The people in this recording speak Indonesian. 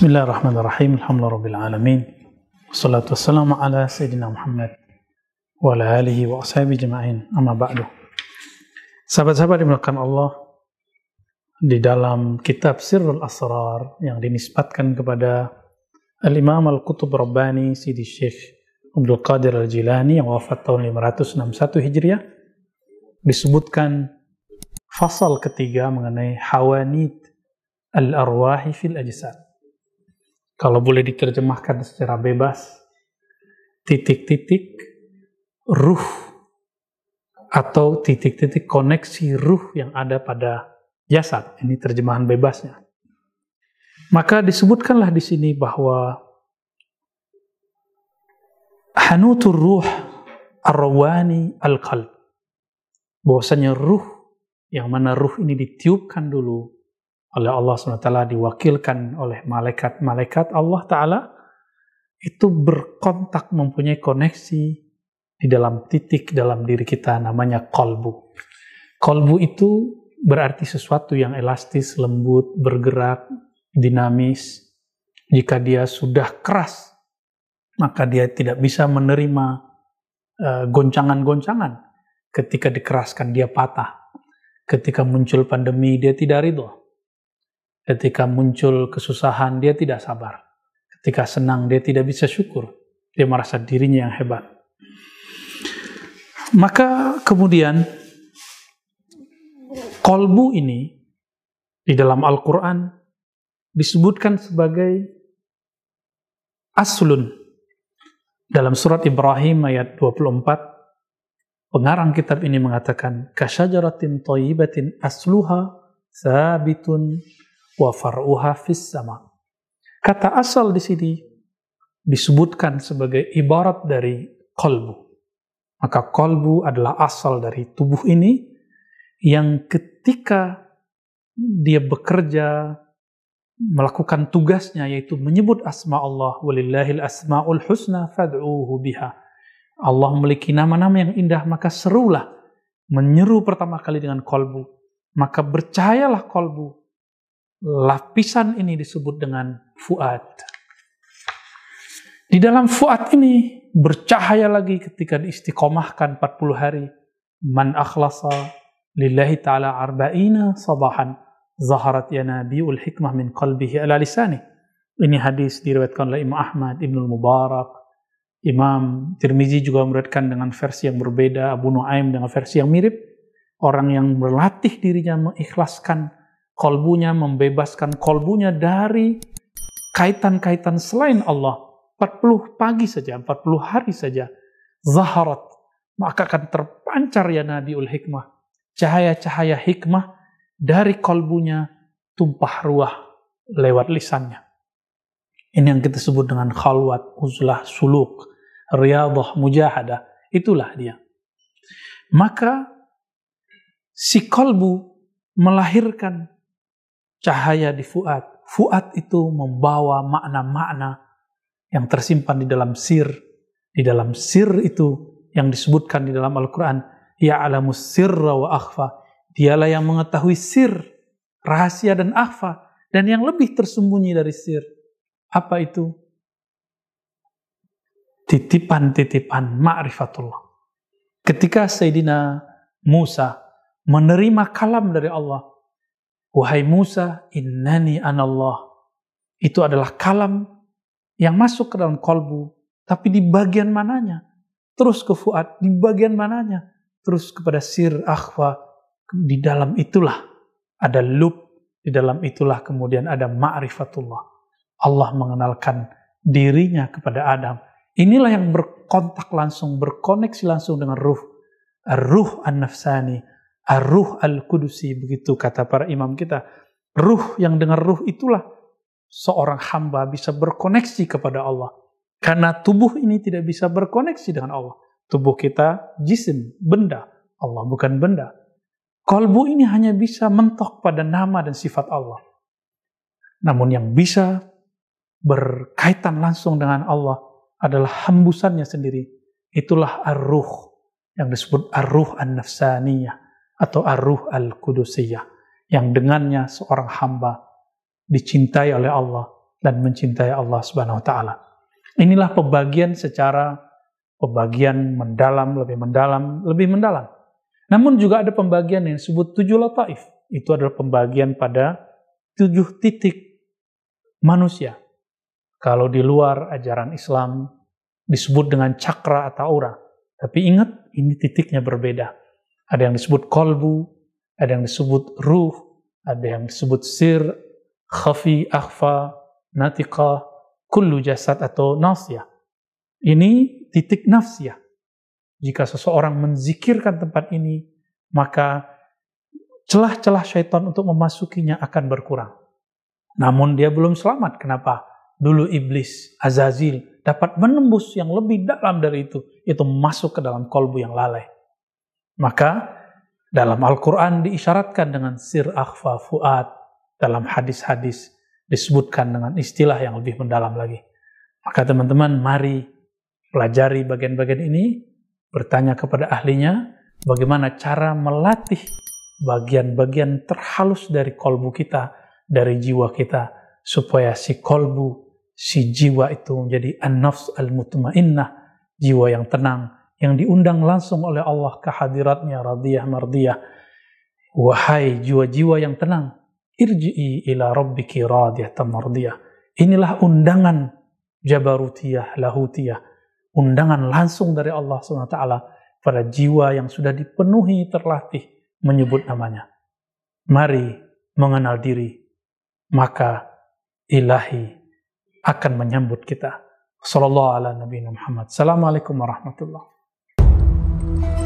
Bismillahirrahmanirrahim. Alhamdulillahirrahmanirrahim. Wassalatu wassalamu ala Sayyidina Muhammad wa ala alihi wa ashabi jama'in. Amma ba'du. Sahabat-sahabat dimulakan Allah, di dalam kitab Sirrul Asrar yang dinisbatkan kepada Al-Imam Al-Qutub Rabbani Sidi Syekh Abdul Qadir Al-Jilani yang wafat tahun 561 Hijriah, disebutkan fasal ketiga mengenai hawanit al-arwahi fil ajsad kalau boleh diterjemahkan secara bebas, titik-titik ruh atau titik-titik koneksi ruh yang ada pada jasad. Ini terjemahan bebasnya. Maka disebutkanlah di sini bahwa hanutur ruh arwani al-qalb. Bahwasanya ruh yang mana ruh ini ditiupkan dulu oleh Allah SWT diwakilkan oleh malaikat-malaikat Allah Ta'ala itu berkontak mempunyai koneksi di dalam titik dalam diri kita namanya kolbu. Kolbu itu berarti sesuatu yang elastis, lembut, bergerak, dinamis. Jika dia sudah keras, maka dia tidak bisa menerima uh, goncangan-goncangan. Ketika dikeraskan dia patah. Ketika muncul pandemi dia tidak ridho Ketika muncul kesusahan, dia tidak sabar. Ketika senang, dia tidak bisa syukur. Dia merasa dirinya yang hebat. Maka kemudian, kolbu ini di dalam Al-Quran disebutkan sebagai aslun. Dalam surat Ibrahim ayat 24, pengarang kitab ini mengatakan, Kasyajaratin toyibatin asluha sabitun wa far'uha fis sama. Kata asal di sini disebutkan sebagai ibarat dari kolbu. Maka kolbu adalah asal dari tubuh ini yang ketika dia bekerja melakukan tugasnya yaitu menyebut asma Allah walillahil asmaul husna fad'uhu biha. Allah memiliki nama-nama yang indah maka serulah menyeru pertama kali dengan kolbu. Maka bercahayalah kolbu lapisan ini disebut dengan fuad. Di dalam fuad ini bercahaya lagi ketika diistiqomahkan 40 hari. Man akhlasa lillahi ta'ala arba'ina sabahan zaharat ya nabiul hikmah min qalbihi ala lisani. Ini hadis diriwayatkan oleh Imam Ahmad, Ibnu Mubarak, Imam Tirmizi juga meriwayatkan dengan versi yang berbeda, Abu Nuaim dengan versi yang mirip. Orang yang berlatih dirinya mengikhlaskan kolbunya, membebaskan kolbunya dari kaitan-kaitan selain Allah. 40 pagi saja, 40 hari saja. Zaharat. Maka akan terpancar ya Nabiul Hikmah. Cahaya-cahaya hikmah dari kolbunya tumpah ruah lewat lisannya. Ini yang kita sebut dengan khalwat, uzlah, suluk, riyadah, mujahadah. Itulah dia. Maka si kolbu melahirkan cahaya di fuad. Fuad itu membawa makna-makna yang tersimpan di dalam sir. Di dalam sir itu yang disebutkan di dalam Al-Quran. Ya'alamu sirra wa akhfa. Dialah yang mengetahui sir, rahasia dan akhfa. Dan yang lebih tersembunyi dari sir. Apa itu? Titipan-titipan ma'rifatullah. Ketika Sayyidina Musa menerima kalam dari Allah, Wahai Musa, innani anallah. Itu adalah kalam yang masuk ke dalam kolbu. Tapi di bagian mananya? Terus ke fuad, di bagian mananya? Terus kepada sir akhwa. Di dalam itulah ada lub. Di dalam itulah kemudian ada ma'rifatullah. Allah mengenalkan dirinya kepada Adam. Inilah yang berkontak langsung, berkoneksi langsung dengan ruh. Ruh an-nafsani, Ar-ruh al-kudusi, begitu kata para imam kita. Ruh yang dengan ruh itulah seorang hamba bisa berkoneksi kepada Allah. Karena tubuh ini tidak bisa berkoneksi dengan Allah. Tubuh kita jisim, benda. Allah bukan benda. Kolbu ini hanya bisa mentok pada nama dan sifat Allah. Namun yang bisa berkaitan langsung dengan Allah adalah hembusannya sendiri. Itulah ar-ruh yang disebut ar-ruh an-nafsaniyah atau arruh al-kudusiyah yang dengannya seorang hamba dicintai oleh Allah dan mencintai Allah Subhanahu wa taala. Inilah pembagian secara pembagian mendalam, lebih mendalam, lebih mendalam. Namun juga ada pembagian yang disebut tujuh lataif. Itu adalah pembagian pada tujuh titik manusia. Kalau di luar ajaran Islam disebut dengan cakra atau aura. Tapi ingat, ini titiknya berbeda. Ada yang disebut kolbu, ada yang disebut ruh, ada yang disebut sir, khafi, akhfa, natika, kullu jasad atau nasya. Ini titik nafsiyah. Jika seseorang menzikirkan tempat ini, maka celah-celah syaitan untuk memasukinya akan berkurang. Namun dia belum selamat. Kenapa? Dulu iblis, Azazil, dapat menembus yang lebih dalam dari itu. Itu masuk ke dalam kolbu yang lalai. Maka dalam Al-Quran diisyaratkan dengan sir akhfa fuad. Dalam hadis-hadis disebutkan dengan istilah yang lebih mendalam lagi. Maka teman-teman mari pelajari bagian-bagian ini, bertanya kepada ahlinya bagaimana cara melatih bagian-bagian terhalus dari kolbu kita, dari jiwa kita, supaya si kolbu, si jiwa itu menjadi an-nafs al-mutmainnah, jiwa yang tenang, yang diundang langsung oleh Allah kehadiratnya radiyah mardiyah. Wahai jiwa-jiwa yang tenang, irji'i ila rabbiki radiyatan mardiyah. Inilah undangan jabarutiyah, lahutiyah. Undangan langsung dari Allah SWT pada jiwa yang sudah dipenuhi terlatih menyebut namanya. Mari mengenal diri, maka ilahi akan menyambut kita. Sallallahu ala Nabi Muhammad. Assalamualaikum warahmatullahi Thank you.